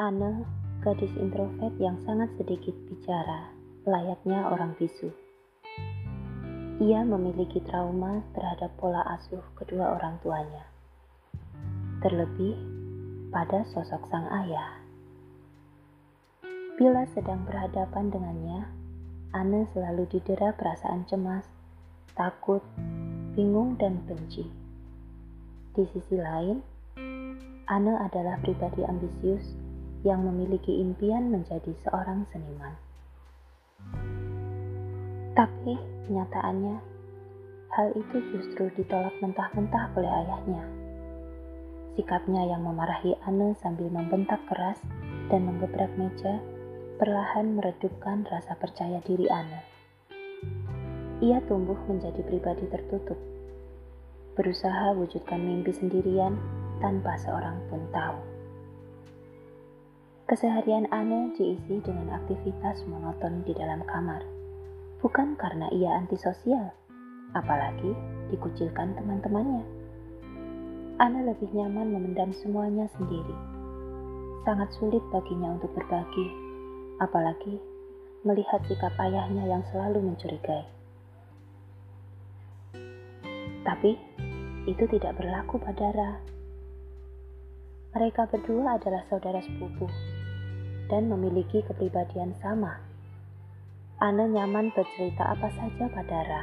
Anne, gadis introvert yang sangat sedikit bicara, layaknya orang bisu. Ia memiliki trauma terhadap pola asuh kedua orang tuanya. Terlebih pada sosok sang ayah. Bila sedang berhadapan dengannya, Anne selalu didera perasaan cemas, takut, bingung, dan benci. Di sisi lain, Anne adalah pribadi ambisius yang memiliki impian menjadi seorang seniman. Tapi kenyataannya, hal itu justru ditolak mentah-mentah oleh ayahnya. Sikapnya yang memarahi Anne sambil membentak keras dan menggebrak meja perlahan meredupkan rasa percaya diri Anne. Ia tumbuh menjadi pribadi tertutup, berusaha wujudkan mimpi sendirian tanpa seorang pun tahu. Keseharian Anne diisi dengan aktivitas monoton di dalam kamar. Bukan karena ia antisosial, apalagi dikucilkan teman-temannya. Anne lebih nyaman memendam semuanya sendiri. Sangat sulit baginya untuk berbagi, apalagi melihat sikap ayahnya yang selalu mencurigai. Tapi itu tidak berlaku pada Ra. Mereka berdua adalah saudara sepupu dan memiliki kepribadian sama. Ana nyaman bercerita apa saja pada Ra.